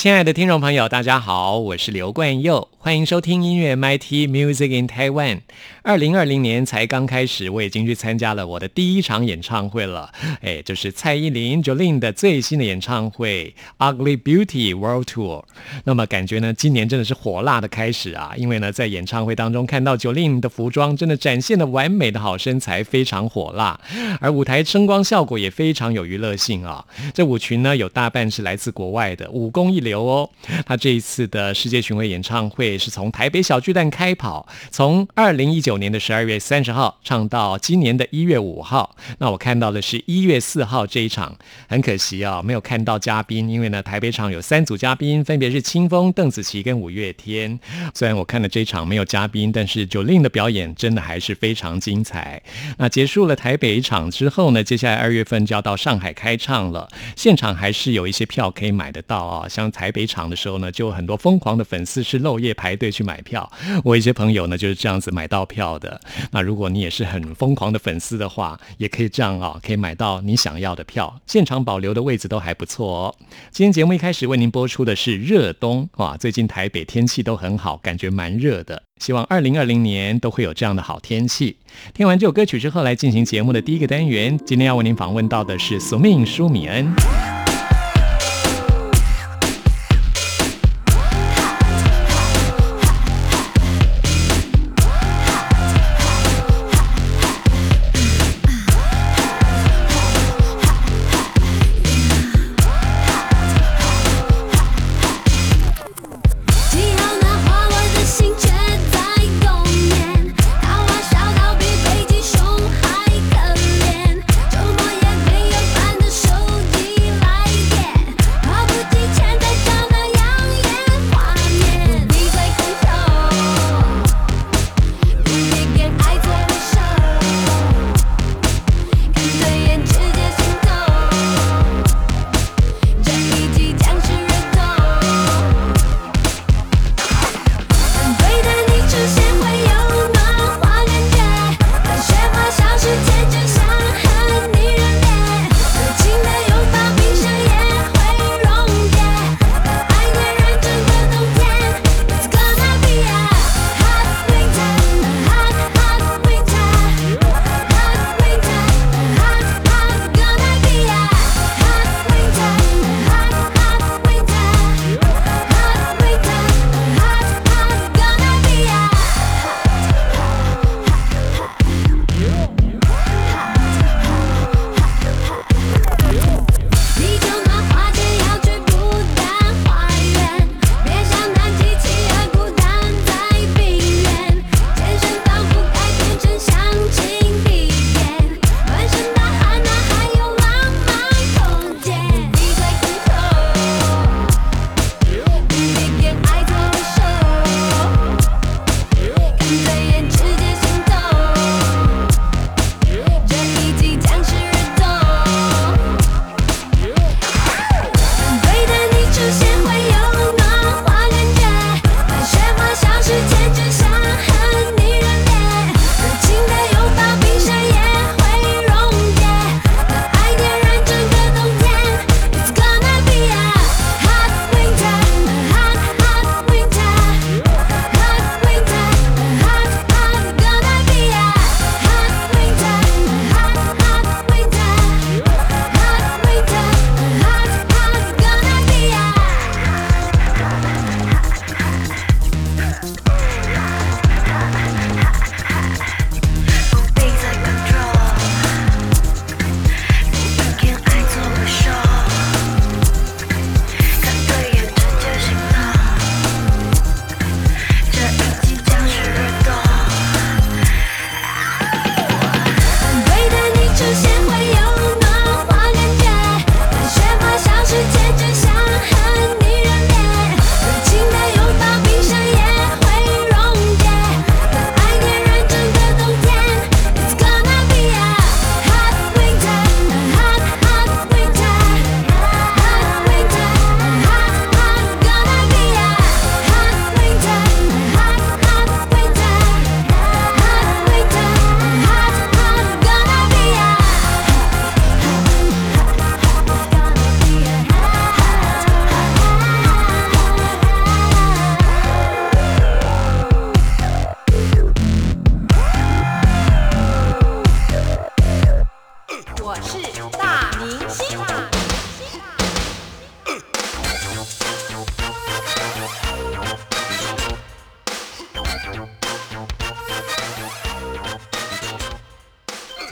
亲爱的听众朋友，大家好，我是刘冠佑，欢迎收听音乐 MT Music in Taiwan。二零二零年才刚开始，我已经去参加了我的第一场演唱会了，哎，就是蔡依林 Jolin 的最新的演唱会《Ugly Beauty World Tour》。那么感觉呢，今年真的是火辣的开始啊！因为呢，在演唱会当中看到 Jolin 的服装，真的展现了完美的好身材，非常火辣，而舞台声光效果也非常有娱乐性啊。这舞群呢，有大半是来自国外的，武功一流。有哦，他这一次的世界巡回演唱会是从台北小巨蛋开跑，从二零一九年的十二月三十号唱到今年的一月五号。那我看到的是一月四号这一场，很可惜啊，没有看到嘉宾，因为呢台北场有三组嘉宾，分别是清风、邓紫棋跟五月天。虽然我看了这一场没有嘉宾，但是九令的表演真的还是非常精彩。那结束了台北场之后呢，接下来二月份就要到上海开唱了，现场还是有一些票可以买得到啊，像。台北场的时候呢，就有很多疯狂的粉丝是漏夜排队去买票。我一些朋友呢就是这样子买到票的。那如果你也是很疯狂的粉丝的话，也可以这样啊，可以买到你想要的票。现场保留的位置都还不错哦。今天节目一开始为您播出的是热冬哇，最近台北天气都很好，感觉蛮热的。希望二零二零年都会有这样的好天气。听完这首歌曲之后，来进行节目的第一个单元。今天要为您访问到的是索命舒米恩。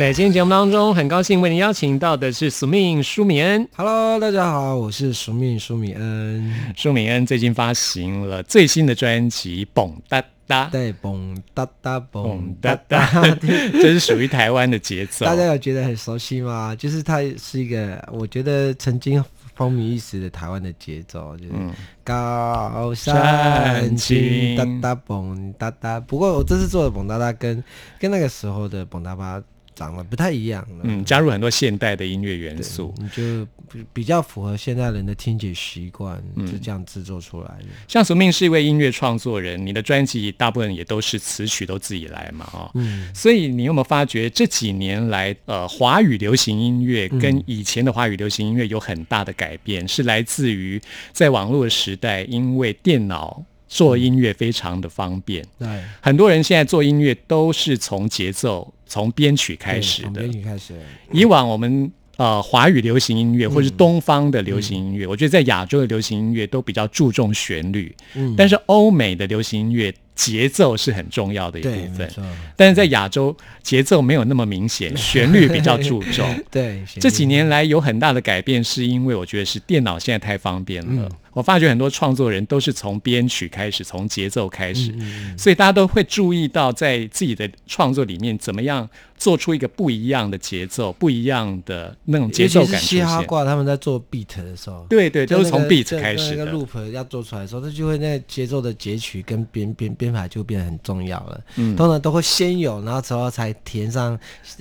在今天节目当中，很高兴为您邀请到的是苏命舒米恩。Hello，大家好，我是苏命舒米恩。舒米恩最近发行了最新的专辑《蹦哒哒》，对，蹦哒哒，蹦哒哒，这是属于台湾的节奏。大家有觉得很熟悉吗？就是它是一个，我觉得曾经。风靡一时的台湾的节奏就是高山青哒哒蹦哒哒，不过我这次做的蹦哒哒跟跟那个时候的蹦哒哒。长得不太一样，嗯，加入很多现代的音乐元素，就比较符合现代人的听觉习惯，就这样制作出来的。像苏命是一位音乐创作人，你的专辑大部分也都是词曲都自己来嘛，哦，嗯，所以你有没有发觉这几年来，呃，华语流行音乐跟以前的华语流行音乐有很大的改变，是来自于在网络时代，因为电脑。做音乐非常的方便，对，很多人现在做音乐都是从节奏、从编曲开始的。编曲开始。以往我们呃华语流行音乐或是东方的流行音乐，我觉得在亚洲的流行音乐都比较注重旋律，嗯，但是欧美的流行音乐节奏是很重要的一部分，但是在亚洲节奏没有那么明显，旋律比较注重。对，这几年来有很大的改变，是因为我觉得是电脑现在太方便了。我发觉很多创作人都是从编曲开始，从节奏开始，所以大家都会注意到在自己的创作里面怎么样做出一个不一样的节奏，不一样的那种节奏感出现。嘻哈挂他们在做 beat 的时候，对对，都是从 beat 开始的。那个 loop 要做出来的时候，它就会那节奏的截取跟编编编排就变得很重要了。嗯，通常都会先有，然后之后才填上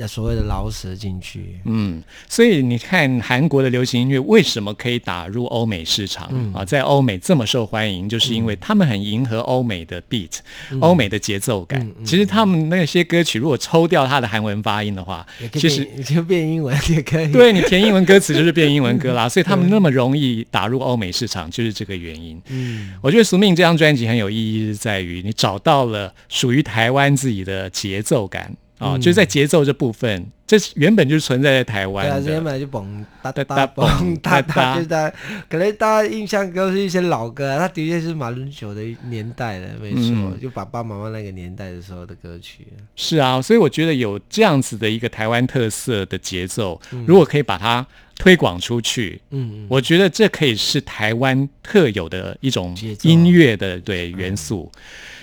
所谓的饶舌进去。嗯，所以你看韩国的流行音乐为什么可以打入欧美市场啊？在欧美这么受欢迎，就是因为他们很迎合欧美的 beat，欧美的节奏感。其实他们那些歌曲，如果抽掉它的韩文发音的话，其实 就变英文也可以。对你填英文歌词就是变英文歌啦，所以他们那么容易打入欧美市场，就是这个原因。嗯，我觉得《宿命》这张专辑很有意义，是在于你找到了属于台湾自己的节奏感。啊，就是在节奏这部分，这原本就是存在在台湾的。对啊，原本就蹦哒哒哒 蹦哒哒，就是大可能大家印象都是一些老歌，它的确是马伦九的年代的，没错，就爸爸妈妈那个年代的时候的歌曲。是啊，所以我觉得有这样子的一个台湾特色的节奏，如果可以把它推广出去，嗯，我觉得这可以是台湾特有的一种音乐的对元素。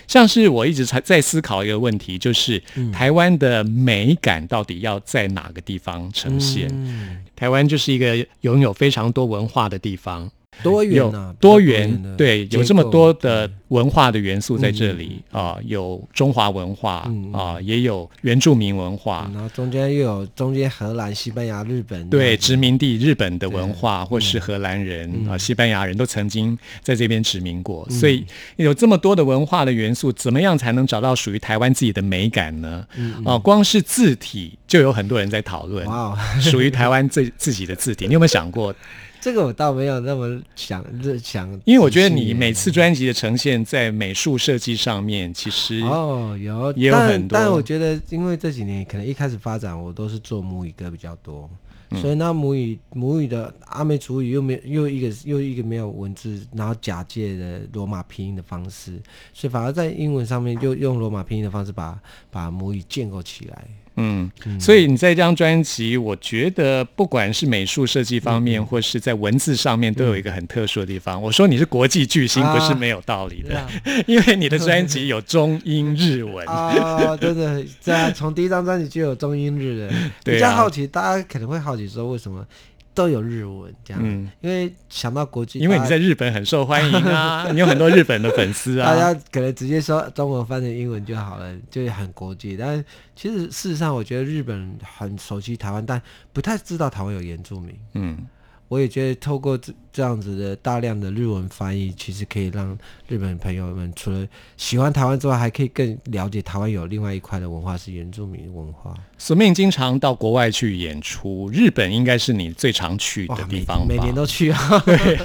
像是我一直在在思考一个问题，就是台湾的美感到底要在哪个地方呈现？台湾就是一个拥有非常多文化的地方。多元啊，多元对，有这么多的文化的元素在这里啊，有中华文化啊，也有原住民文化，然后中间又有中间荷兰、西班牙、日本对殖民地日本的文化，或是荷兰人啊、西班牙人都曾经在这边殖民过，所以有这么多的文化的元素，怎么样才能找到属于台湾自己的美感呢？啊，光是字体就有很多人在讨论，属于台湾自 自己的字体，你有没有想过？这个我倒没有那么想想，因为我觉得你每次专辑的呈现，在美术设计上面，其实哦有也有很多，但我觉得因为这几年可能一开始发展，我都是做母语歌比较多，所以那母语母语的阿美族语又没又一个又一个没有文字，然后假借的罗马拼音的方式，所以反而在英文上面就用罗马拼音的方式把把母语建构起来。嗯，所以你在这张专辑，我觉得不管是美术设计方面，或是在文字上面，都有一个很特殊的地方。我说你是国际巨星，不是没有道理的，因为你的专辑有中英日文。啊，对对，在从第一张专辑就有中英日的。比较好奇，大家可能会好奇说，为什么？都有日文这样，因为想到国际，因为你在日本很受欢迎啊，你有很多日本的粉丝啊，大家可能直接说中文翻成英文就好了，就很国际。但其实事实上，我觉得日本很熟悉台湾，但不太知道台湾有原住民。嗯。我也觉得透过这这样子的大量的日文翻译，其实可以让日本朋友们除了喜欢台湾之外，还可以更了解台湾有另外一块的文化是原住民文化。索命经常到国外去演出，日本应该是你最常去的地方吧？每年都去啊，对，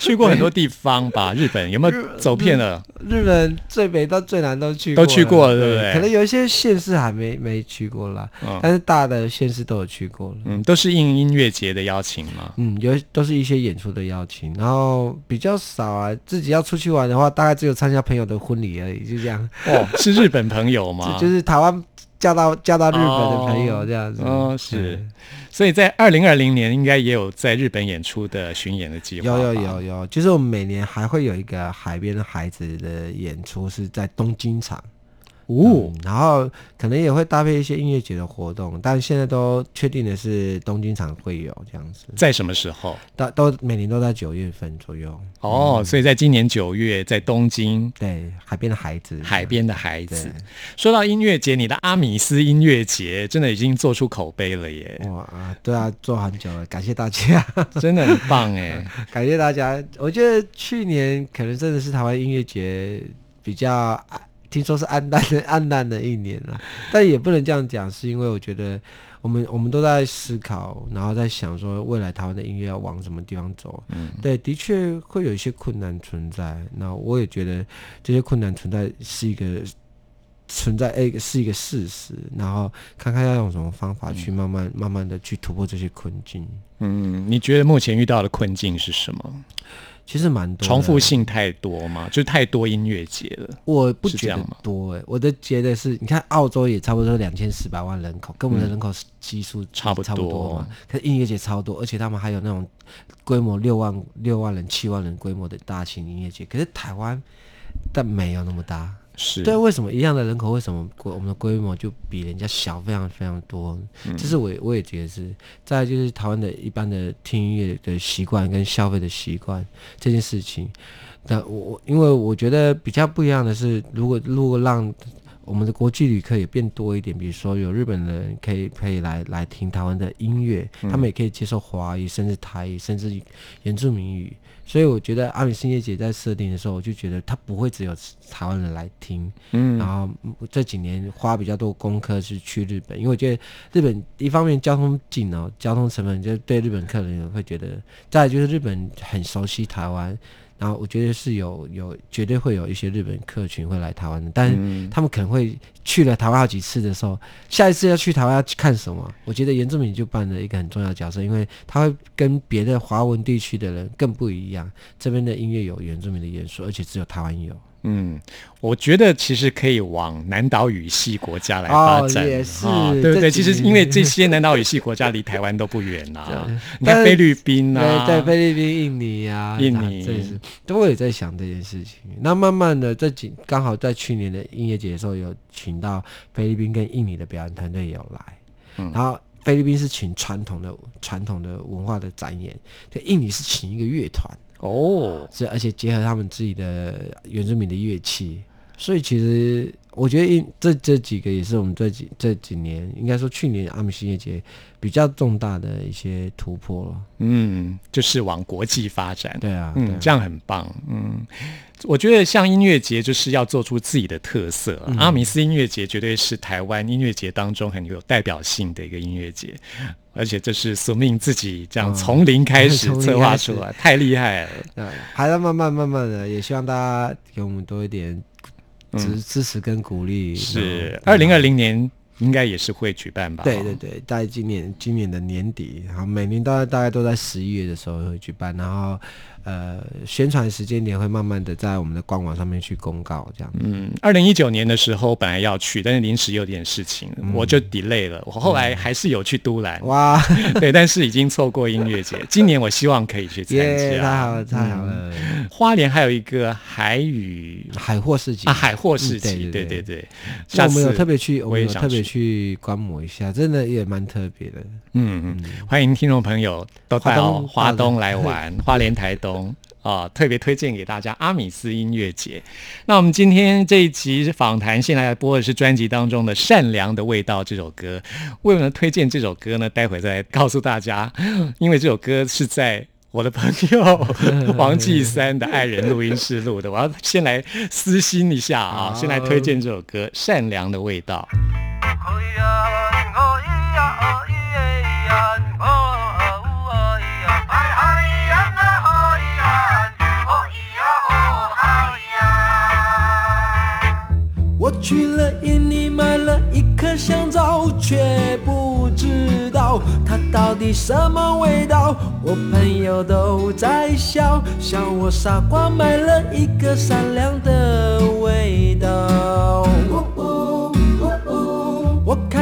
去过很多地方吧？日本有没有走遍了？日本最北到最南都去，都去过了，对不对？可能有一些县市还没没去过啦，但是大的县市都有去过了。嗯，都是应音乐节的邀请。嗯，有都是一些演出的邀请，然后比较少啊。自己要出去玩的话，大概只有参加朋友的婚礼而已，就这样。哦，是日本朋友吗？就是台湾嫁到嫁到日本的朋友这样子。哦，是。所以在二零二零年应该也有在日本演出的巡演的计划。有有有有，就是我们每年还会有一个海边的孩子的演出，是在东京场。哦，然后可能也会搭配一些音乐节的活动，但现在都确定的是东京场会有这样子。在什么时候？都都每年都在九月份左右。哦，所以在今年九月在东京，对海边的孩子，海边的孩子。说到音乐节，你的阿米斯音乐节真的已经做出口碑了耶！哇啊，对啊，做很久了，感谢大家，真的很棒哎，感谢大家。我觉得去年可能真的是台湾音乐节比较。听说是暗淡的暗淡的一年了，但也不能这样讲，是因为我觉得我们我们都在思考，然后在想说未来台湾的音乐要往什么地方走。嗯，对，的确会有一些困难存在。那我也觉得这些困难存在是一个存在，哎，是一个事实。然后看看要用什么方法去慢慢慢慢的去突破这些困境。嗯，你觉得目前遇到的困境是什么？其实蛮多，重复性太多嘛，就太多音乐节了。我不觉得多哎，我的觉得是，你看澳洲也差不多两千四百万人口，跟我们的人口基数差不多嘛。可音乐节超多，而且他们还有那种规模六万六万人、七万人规模的大型音乐节。可是台湾但没有那么大。是对，为什么一样的人口，为什么规我们的规模就比人家小非常非常多？这是我我也觉得是。再就是台湾的一般的听音乐的习惯跟消费的习惯这件事情，但我我因为我觉得比较不一样的是，如果如果让我们的国际旅客也变多一点，比如说有日本人可以可以来来听台湾的音乐，他们也可以接受华语，甚至台语，甚至原住民语。所以我觉得阿米星夜节在设定的时候，我就觉得他不会只有台湾人来听，嗯，然后这几年花比较多功课是去日本，因为我觉得日本一方面交通近哦，交通成本就对日本客人会觉得，再就是日本很熟悉台湾。然后我觉得是有有绝对会有一些日本客群会来台湾的，但是他们可能会去了台湾好几次的时候，下一次要去台湾要去看什么？我觉得原住民就扮了一个很重要的角色，因为他会跟别的华文地区的人更不一样。这边的音乐有原住民的元素，而且只有台湾有。嗯，我觉得其实可以往南岛语系国家来发展，也是对不对？其实因为这些南岛语系国家离台湾都不远啊，你看菲律宾啊，在菲律宾、印尼啊，印尼，这是都会在想这件事情。那慢慢的，这几刚好在去年的音乐节的时候，有请到菲律宾跟印尼的表演团队有来，然后菲律宾是请传统的传统的文化的展演，对，印尼是请一个乐团。哦，是而且结合他们自己的原住民的乐器，所以其实我觉得这这几个也是我们这几这几年，应该说去年阿米新乐节比较重大的一些突破了。嗯，就是往国际发展。对啊，嗯，这样很棒。嗯，我觉得像音乐节就是要做出自己的特色。阿米斯音乐节绝对是台湾音乐节当中很有代表性的一个音乐节。而且这是宿命自己这样从零开始 策划出来，太厉害了。嗯，还在慢慢慢慢的，也希望大家给我们多一点支支持跟鼓励。是，二零二零年应该也是会举办吧？对对对，在今年今年的年底，然后每年大概大概都在十一月的时候会举办，然后。呃，宣传时间点会慢慢的在我们的官网上面去公告，这样。嗯，二零一九年的时候本来要去，但是临时有点事情，我就 delay 了。我后来还是有去都兰，哇，对，但是已经错过音乐节。今年我希望可以去参加，太好了，太好了。花莲还有一个海语海货市集啊，海货市集，对对对。下次我们有特别去，我们有特别去观摩一下，真的也蛮特别的。嗯嗯，欢迎听众朋友都到花东来玩，花莲台东。啊，特别推荐给大家阿米斯音乐节。那我们今天这一集访谈，现在播的是专辑当中的《善良的味道》这首歌。为了推荐这首歌呢，待会再告诉大家，因为这首歌是在我的朋友 王继三的爱人录音室录的。我要先来私心一下啊，先来推荐这首歌《善良的味道》。去了印尼买了一颗香皂，却不知道它到底什么味道。我朋友都在笑，笑我傻瓜买了一个善良的味道。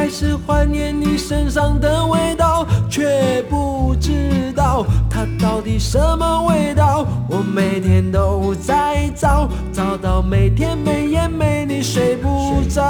始怀念你身上的味道，却不知道它到底什么味道。我每天都在找，找到每天每夜没你睡不着。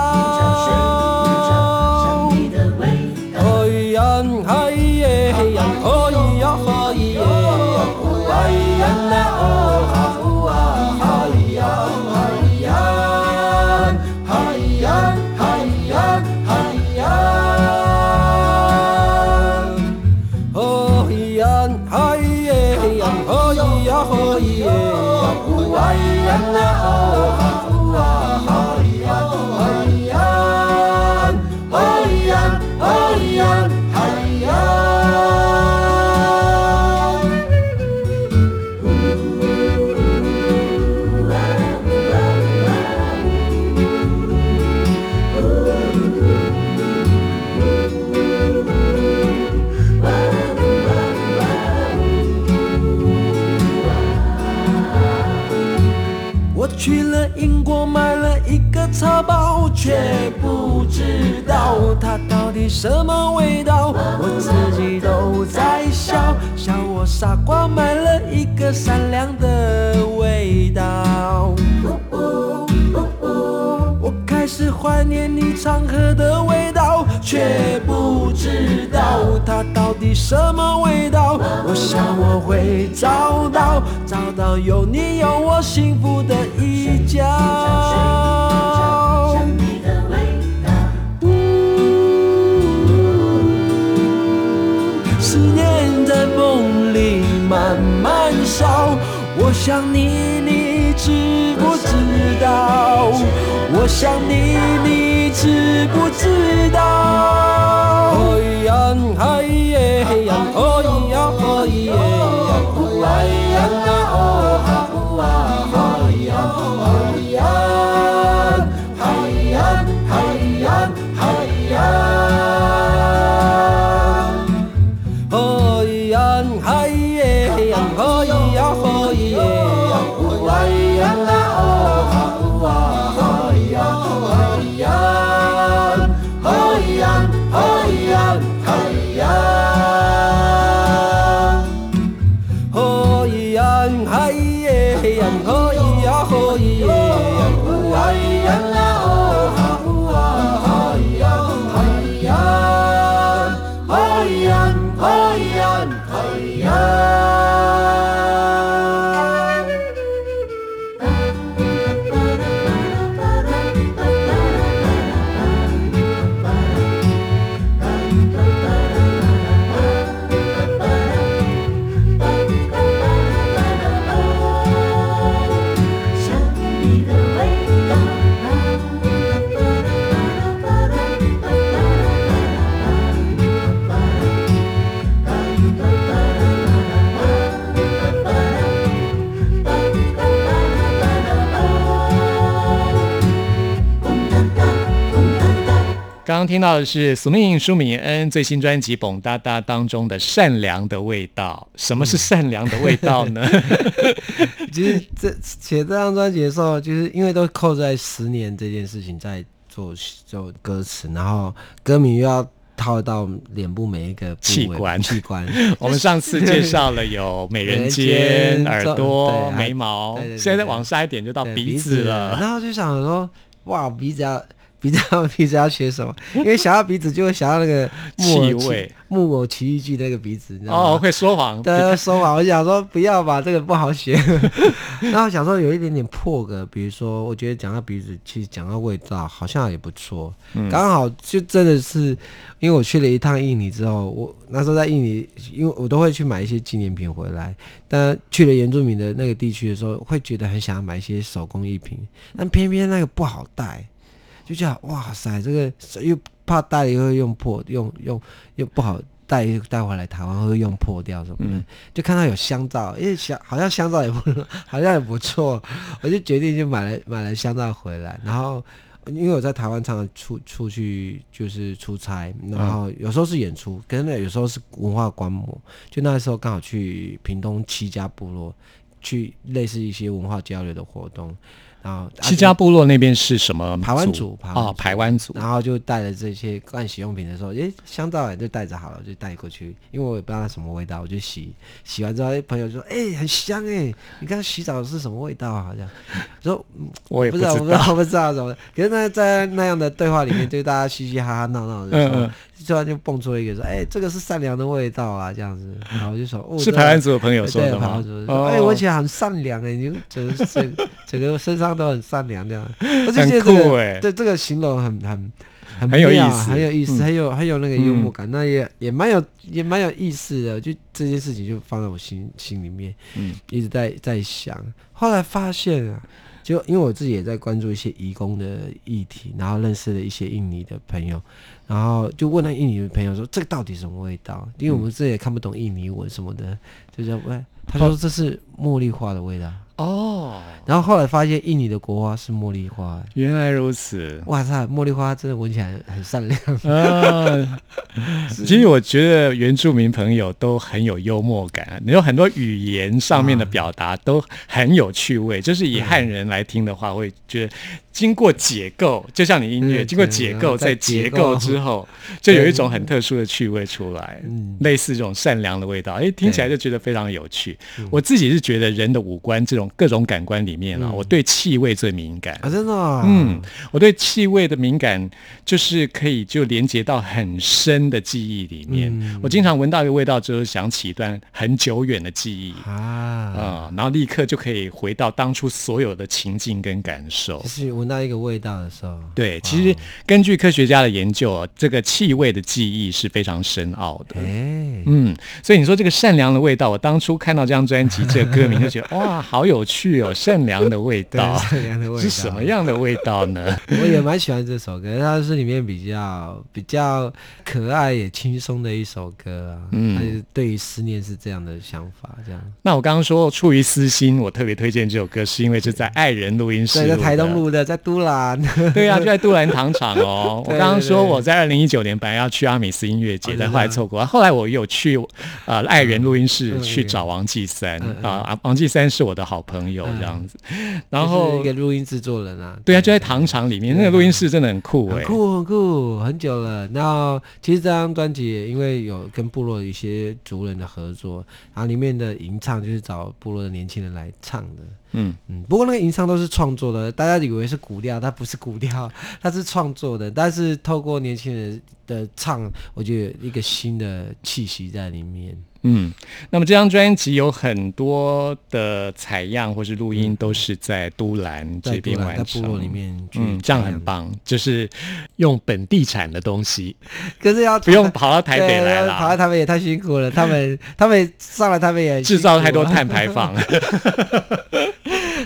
会找到，找到有你有我幸福的一家。慢慢烧，我想你，你知不知道？我想你，你知不知听到的是苏明舒敏恩最新专辑《蹦哒哒》当中的《善良的味道》。什么是善良的味道呢？其实这写这张专辑的时候，就是因为都扣在十年这件事情在做做歌词，然后歌名又要套到脸部每一个器官器官。我们上次介绍了有美人尖、耳朵、眉毛，现在再往下一点就到鼻子了。然后就想说，哇，鼻子要。鼻子鼻子要学什么？因为想要鼻子，就会想要那个 气味，木偶奇遇记那个鼻子，你知道吗？哦，会说谎，对，说谎。我想说不要吧，这个不好学。然后想说有一点点破格，比如说，我觉得讲到鼻子，其实讲到味道，好像也不错。刚好就真的是，因为我去了一趟印尼之后，我那时候在印尼，因为我都会去买一些纪念品回来。但去了原住民的那个地区的时候，会觉得很想要买一些手工艺品，但偏偏那个不好带。就叫哇塞，这个又怕带了以后用破，用用又不好带带回来台湾会用破掉什么的。就看到有香皂，因为香好像香皂也不 好像也不错，我就决定就买了买了香皂回来。然后因为我在台湾常常出出去就是出差，然后有时候是演出，跟那有时候是文化观摩。就那时候刚好去屏东七家部落，去类似一些文化交流的活动。然后七家部落那边是什么排湾族哦，排湾族，然后就带了这些盥洗用品的时候，诶，香皂也就带着好了，就带过去，因为我也不知道它什么味道，我就洗，洗完之后，朋友说，哎，很香哎，你刚洗澡是什么味道啊？好像说，我也不知道，我不知道，我不知道什么。可是那，在那样的对话里面，就大家嘻嘻哈哈闹闹的时候，突然就蹦出一个说，哎，这个是善良的味道啊，这样子，然后我就说，哦，是排湾族的朋友说的吗？哎，闻起来很善良哎，你整整整个身上都很善良这样，很酷哎，对这个形容很很很有意思，很有意思，很有很有那个幽默感，那也也蛮有也蛮有意思的，就这件事情就放在我心心里面，嗯，一直在在想，后来发现啊，就因为我自己也在关注一些移工的议题，然后认识了一些印尼的朋友，然后就问那印尼的朋友说，这个到底什么味道？因为我们这也看不懂印尼文什么的，就叫问，他说这是茉莉花的味道。哦，然后后来发现印尼的国花是茉莉花，原来如此！哇塞，茉莉花真的闻起来很善良啊。其实我觉得原住民朋友都很有幽默感，有很多语言上面的表达都很有趣味。就是以汉人来听的话，会觉得。经过解构，就像你音乐经过解构，在解构之后，就有一种很特殊的趣味出来，类似这种善良的味道。哎，听起来就觉得非常有趣。我自己是觉得人的五官这种各种感官里面啊，我对气味最敏感啊，真的。嗯，我对气味的敏感就是可以就连接到很深的记忆里面。我经常闻到一个味道之后，想起一段很久远的记忆啊啊，然后立刻就可以回到当初所有的情境跟感受。是闻。到一个味道的时候，对，其实根据科学家的研究，这个气味的记忆是非常深奥的。哎，嗯，所以你说这个善良的味道，我当初看到这张专辑，这个歌名就觉得哇，好有趣哦，善良的味道，善良的味道是什么样的味道呢？我也蛮喜欢这首歌，它是里面比较比较可爱也轻松的一首歌啊。嗯，对于思念是这样的想法，这样。那我刚刚说出于私心，我特别推荐这首歌，是因为是在爱人录音室，在台东录的，在。都兰，对呀，就在都兰糖厂哦。我刚刚说我在二零一九年本来要去阿米斯音乐节，但后来错过。后来我有去呃爱人录音室去找王继三啊，王继三是我的好朋友这样子。然后一个录音制作人啊，对啊，就在糖厂里面，那个录音室真的很酷很，酷很酷，很久了。然后其实这张专辑因为有跟部落一些族人的合作，然后里面的吟唱就是找部落的年轻人来唱的。嗯嗯，不过那个吟唱都是创作的，大家以为是古调，它不是古调，它是创作的。但是透过年轻人的唱，我觉得一个新的气息在里面。嗯，那么这张专辑有很多的采样或是录音都是在都兰这边完成，在部落里面，嗯，这样很棒，就是用本地产的东西。可是要 不用跑到台北来了，跑到台北也太辛苦了。他们 他们上了台北也制造太多碳排放。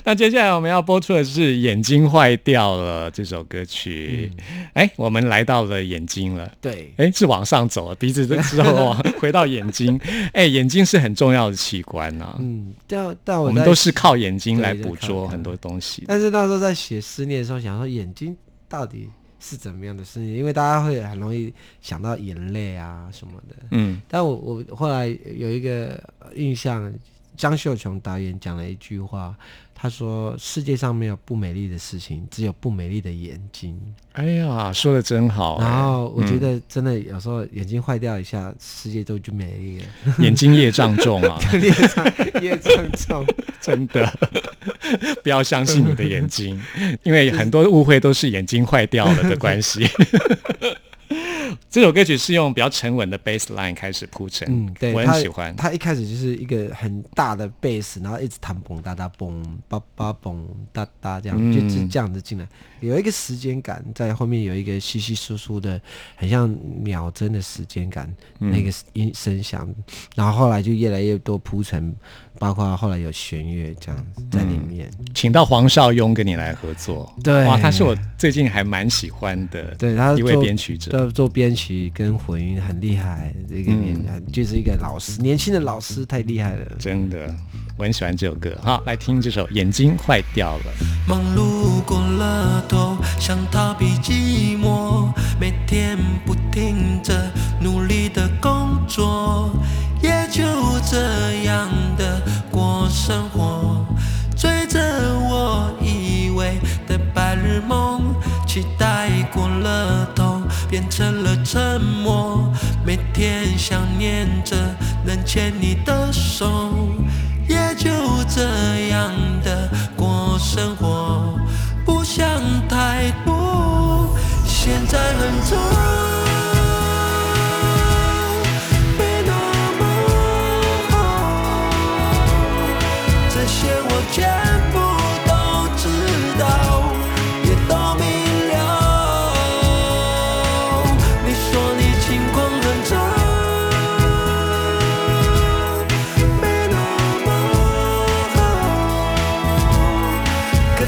那接下来我们要播出的是《眼睛坏掉了》这首歌曲。哎，我们来到了眼睛了。对，哎，是往上走了，鼻子之后 回到眼睛。哎，眼睛是很重要的器官呐。嗯，但但我们都是靠眼睛来捕捉很多东西。但是那时候在写思念的时候，想说眼睛到底是怎么样的思念？因为大家会很容易想到眼泪啊什么的。嗯，但我我后来有一个印象，张秀琼导演讲了一句话。他说：“世界上没有不美丽的事情，只有不美丽的眼睛。”哎呀，说的真好。然后我觉得真的有时候眼睛坏掉一下，世界都就美丽了。眼睛业障重啊，业障业障重，真的不要相信你的眼睛，因为很多误会都是眼睛坏掉了的关系。这首歌曲是用比较沉稳的 bass line 开始铺陈，嗯，对，我很喜欢。它一开始就是一个很大的 bass，然后一直弹嘣哒哒嘣叭叭嘣哒哒这样，就是这样子进来，有一个时间感在后面，有一个稀稀疏疏的，很像秒针的时间感，那个音声响，然后后来就越来越多铺陈。包括后来有弦乐这样在里面，请到黄少庸跟你来合作，对，哇，他是我最近还蛮喜欢的，对他一位编曲者，做编曲跟混音很厉害，这个年就是一个老师，年轻的老师太厉害了，真的，我很喜欢这首歌，好，来听这首《眼睛坏掉了》。忙碌过了头，想逃避寂寞，每天不停着努力的工作。也就这样的过生活，追着我以为的白日梦期待过了头，变成了沉默。每天想念着能牵你的手，也就这样的过生活，不想太多。现在很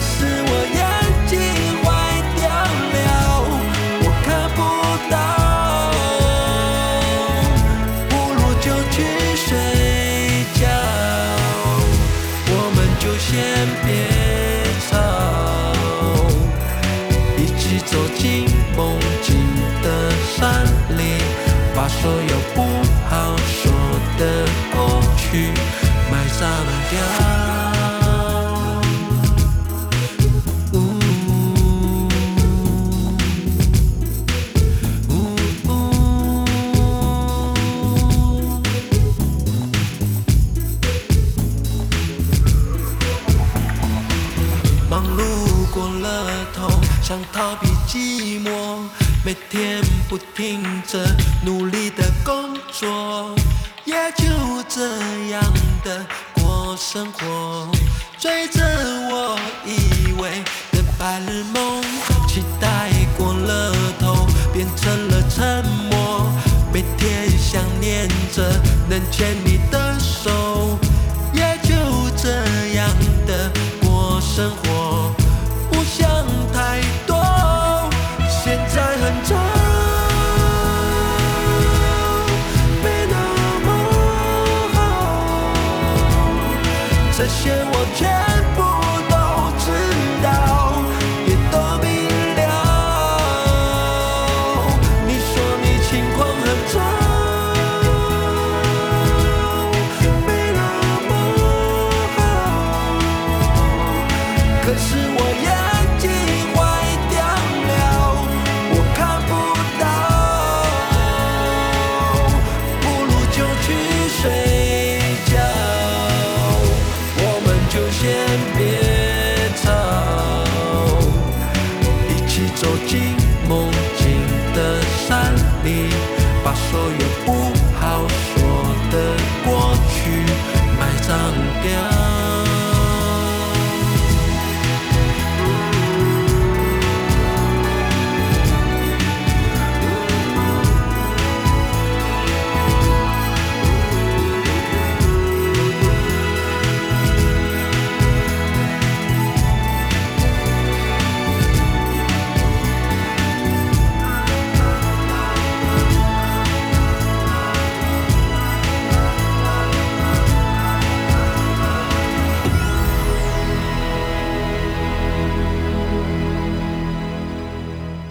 是我眼睛坏掉了我看不到不如就去睡觉。我们就先别吵一起走进梦境的山里把所有不好说的过去重。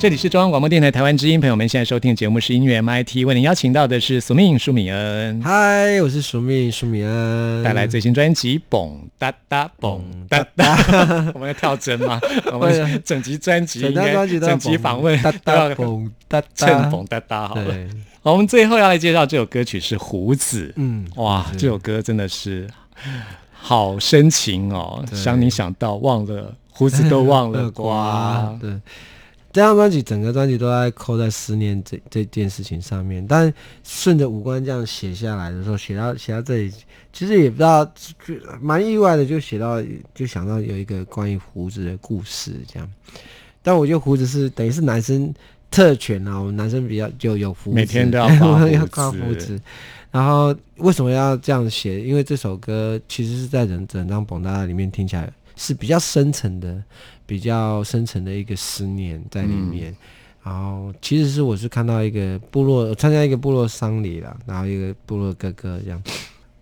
这里是中央广播电台台湾之音，朋友们现在收听的节目是音乐 MIT，为您邀请到的是苏命舒米恩。嗨，我是苏命舒米恩，带来最新专辑《蹦哒哒蹦哒哒》。我们要跳针吗？我们整集专辑整张专辑整集访问都要蹦哒哒 蹦哒哒。好了，我们最后要来介绍这首歌曲是《胡子》。嗯，哇，这首歌真的是好深情哦，想你想到忘了胡子都忘了刮。对。这张专辑整个专辑都在扣在思念这这件事情上面，但顺着五官这样写下来的时候，写到写到这里，其实也不知道，蛮意外的，就写到就想到有一个关于胡子的故事这样。但我觉得胡子是等于是男生特权啊，我们男生比较就有胡子，每天都要刮胡子。然后为什么要这样写？因为这首歌其实是在整整张《蹦哒》里面听起来是比较深沉的。比较深层的一个思念在里面，然后其实是我是看到一个部落参加一个部落丧礼了，然后一个部落哥哥这样，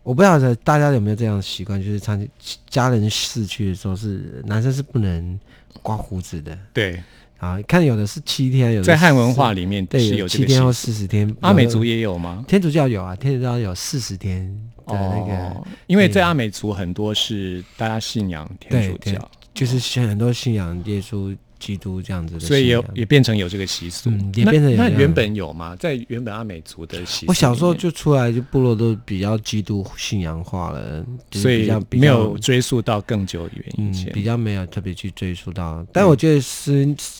我不晓得大家有没有这样的习惯，就是参家人逝去的时候是男生是不能刮胡子的，对，啊，看有的是七天，有在汉文化里面对有七天或四十天，阿美族也有吗？天主教有啊，天主教有四十天的那个，因为在阿美族很多是大家信仰天主教。就是像很多信仰耶稣基督这样子的，所以也也变成有这个习俗，嗯也变成有那那原本有吗？在原本阿美族的习俗，我小时候就出来，就部落都比较基督信仰化了，就是所以比较比较没有追溯到更久远以嗯，，比较没有特别去追溯到，但我觉得思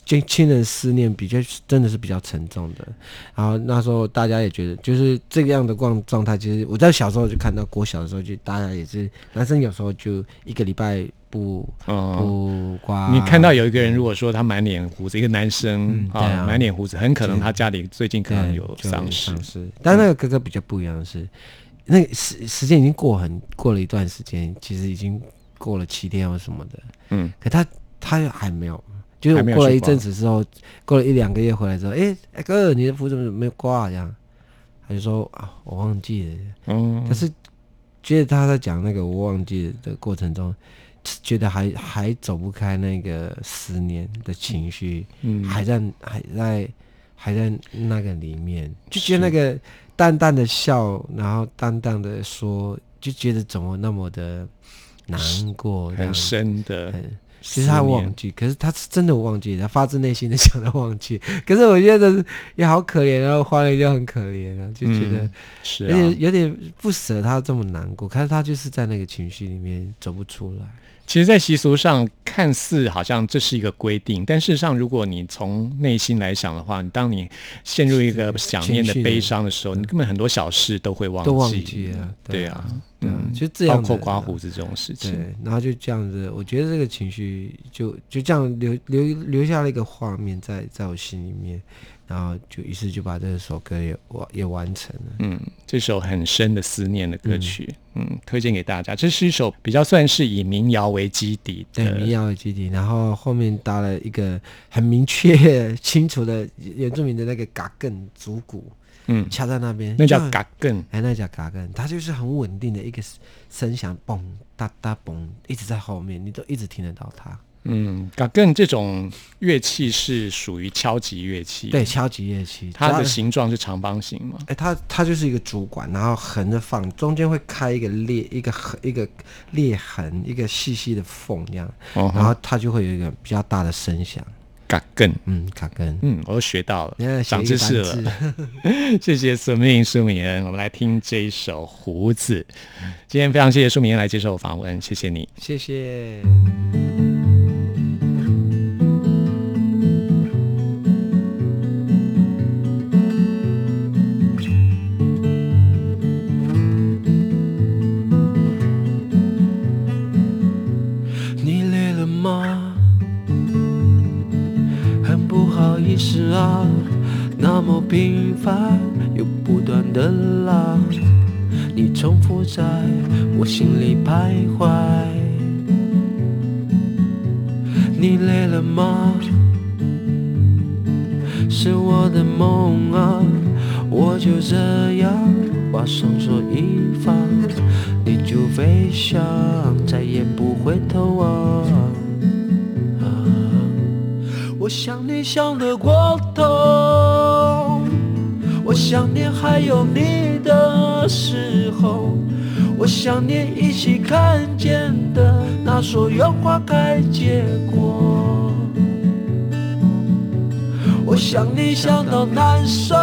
亲亲人思念比较真的是比较沉重的。然后那时候大家也觉得，就是这个样的状状态，其实我在小时候就看到，国小的时候就大家也是男生有时候就一个礼拜不嗯。不刮，你看到有一个人，如果说他满脸胡子，一个男生啊满脸胡子，很可能他家里最近可能有丧事。丧事，但那个哥哥比较不一样的是，那个时时间已经过很过了一段时间，其实已经过了七天或什么的，嗯，可他他还没有，就是过了一阵子之后，过了一两个月回来之后，哎、哎哥，你的胡子怎么没有刮、啊？这样，他就说啊，我忘记了。嗯但是觉得他在讲那个我忘记了的过程中，觉得还还走不开那个思念的情绪，嗯还在还在还在那个里面，就觉得那个淡淡的笑，然后淡淡的说，就觉得怎么那么的难过，很深的很，其实他忘记，可是他是真的忘记，他发自内心的想着忘记。可是我觉得也好可怜，然后花了就很可怜啊，就觉得嗯是有点、啊。有点不舍他这么难过，可是他就是在那个情绪里面走不出来。其实，在习俗上看似好像这是一个规定，但事实上，如果你从内心来想的话，你当你陷入一个想念的悲伤的时候，你根本很多小事都会忘记。都忘记了对啊，对啊嗯，就这样子包括刮胡子这种事情。对，然后就这样子，我觉得这个情绪就就这样留留留下了一个画面在在我心里面，然后就于是就把这首歌也完也完成了。嗯，这首很深的思念的歌曲，嗯推荐给大家。这是一首比较算是以民谣为基底对，民谣为基底，然后后面搭了一个很明确、清楚的原住民的那个嘎更主鼓，嗯，掐在那边，那叫嘎更，哎，那叫嘎更，它就是很稳定的一个声响，嘣哒哒嘣，一直在后面，你都一直听得到它。嗯，嘎更这种乐器是属于敲击乐器，对，，敲击乐器，它的形状是长方形嘛，哎，它它就是一个主管，然后横着放，中间会开一个裂，一个痕，一个裂痕，一个细细的缝这样，哦然后它就会有一个比较大的声响。嘎更。嗯，嘎更，嗯，我都学到了长知识了。谢谢苏明苏明恩，我们来听这一首《胡子》。今天非常谢谢苏明恩来接受我访问，谢谢你。谢谢。在我心里徘徊。你累了吗？是我的梦啊，我就这样把双手一放，你就飞翔，再也不回头望。啊，我想你想的想念一起看见的那所有花开结果。我想你想到难受，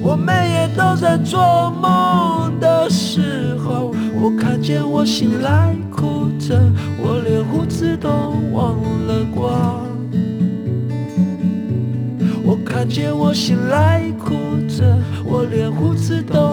我每夜都在做梦的时候，我看见我醒来哭着，我连胡子都忘了刮。我看见我醒来哭着，我连胡子都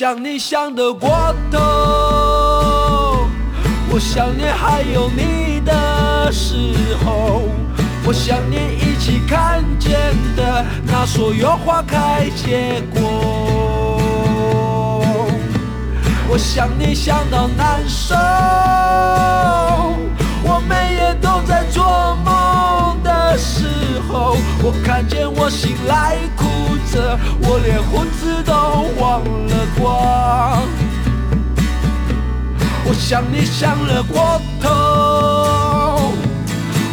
想你想得过头，我想念还有你的时候，我想念一起看见的那所有花开结果。我想你想到难受，我每夜都在做梦的时候，我看见我醒来哭着，我连胡子都忘了想你想了过头，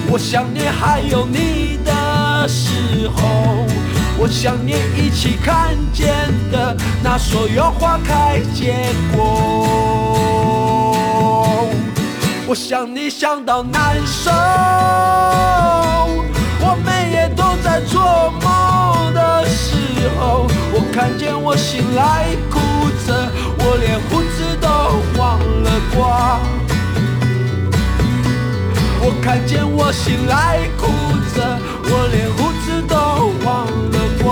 我想念还有你的时候，我想念一起看见的那所有花开结果。我想你想到难受，我每夜都在做梦的时候，我看见我醒来哭着，我连胡子都光。我看见我醒来哭着，我连胡子都忘了刮。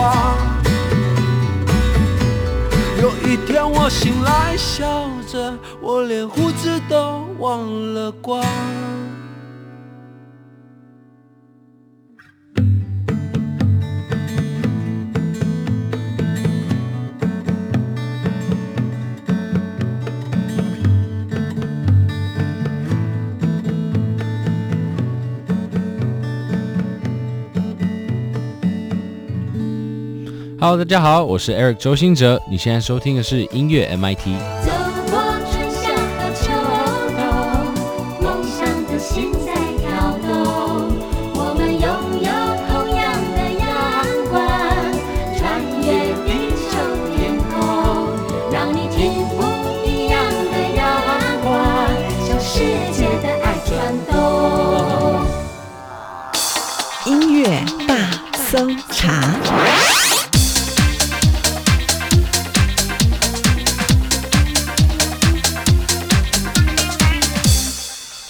有一天我醒来笑着，我连胡子都忘了刮。Hello，大家好，我是 Eric 周兴哲。你现在收听的是音乐 MIT。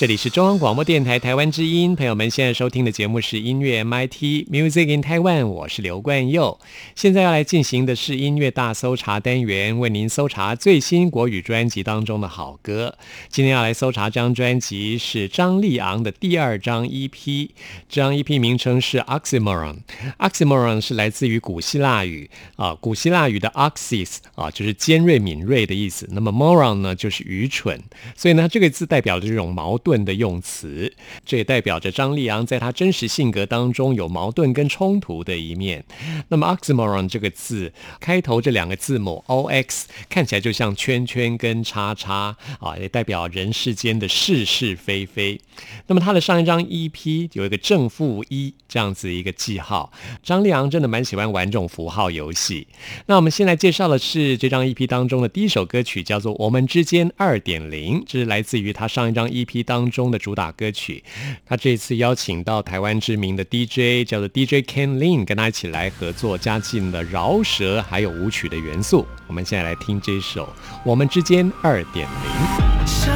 这里是中央广播电台台湾之音，朋友们现在收听的节目是音乐 MIT Music in Taiwan，我是刘冠佑。现在要来进行的是音乐大搜查单元，为您搜查最新国语专辑当中的好歌。今天要来搜查这张专辑是张立昂的第二张 EP，这张 EP 名称是 Oxymoron。Oxymoron 是来自于古希腊语啊，古希腊语的 oxys 啊就是尖锐敏锐的意思，那么 moron 呢就是愚蠢，所以呢这个字代表着这种矛盾的用词，这也代表着张立昂在他真实性格当中有矛盾跟冲突的一面。那么 oxymoron 这个字开头这两个字母 o x 看起来就像圈圈跟叉叉啊，也代表人世间的是是非非。那么他的上一张 EP 有一个正负一这样子一个记号，张立昂真的蛮喜欢玩这种符号游戏。那我们先来介绍的是这张 EP 当中的第一首歌曲，叫做《我们之间二点零》，这是来自于他上一张 EP 当中的主打歌曲。他这次邀请到台湾知名的 DJ，叫做 DJ Ken Lin，跟他一起来合作，加进了饶舌还有舞曲的元素。我们现在来听这首《我们之间二点零》。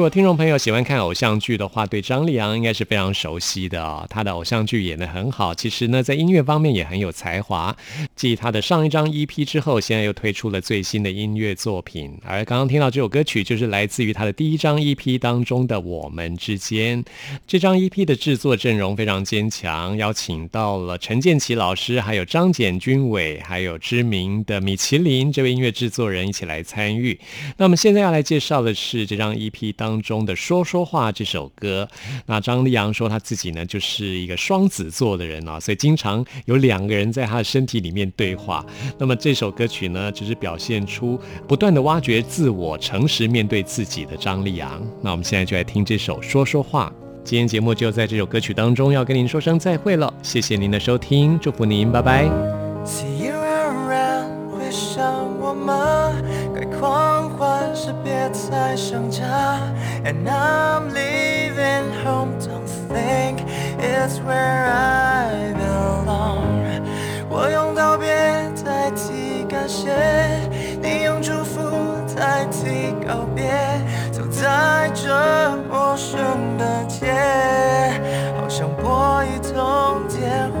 如果听众朋友喜欢看偶像剧的话，对张立昂应该是非常熟悉的哦、他的偶像剧演得很好，其实呢，在音乐方面也很有才华。继他的上一张 EP 之后，现在又推出了最新的音乐作品。而刚刚听到这首歌曲，就是来自于他的第一张 EP 当中的《我们之间》。这张 EP 的制作阵容非常坚强，邀请到了陈建奇老师，还有张简君伟，还有知名的米其林这位音乐制作人一起来参与。那么现在要来介绍的是这张 EP 当当中的《说说话》这首歌。那张立阳说他自己呢就是一个双子座的人啊，所以经常有两个人在他的身体里面对话。那么这首歌曲呢，就是表现出不断的挖掘自我、诚实面对自己的张立阳。那我们现在就来听这首《说说话》。今天节目就在这首歌曲当中要跟您说声再会了，谢谢您的收听，祝福您，拜拜。See you around，欢时别再想家。And I'm leaving home, don't think it's where I belong。我用道别代替感谢，你用祝福代替告别。走在这陌生的街，好像拨一通电话。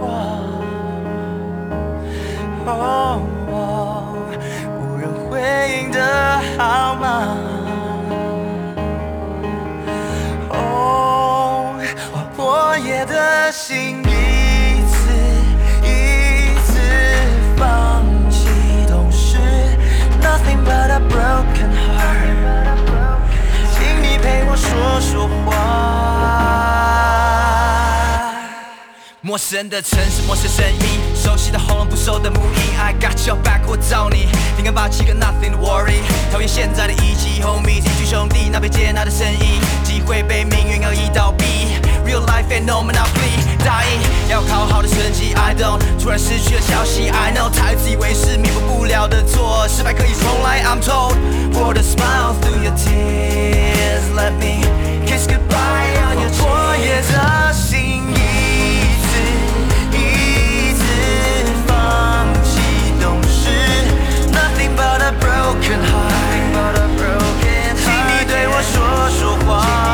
真的城市，陌生声音，熟悉的喉咙，不熟的母音。I got your back，我罩你，你敢霸气跟 nothing to worry。讨厌现在的一级 homie，一群兄弟，那被接纳的声音，机会被命运恶意倒闭。Real life and no monopoly，答应要考好的成绩。I don't，突然失去了消息。I know，太自以为是，弥补不了的错，失败可以重来。I'm told。Pour the smiles through your tears，let me kiss goodbye on your tears。baby 请你对我说说话。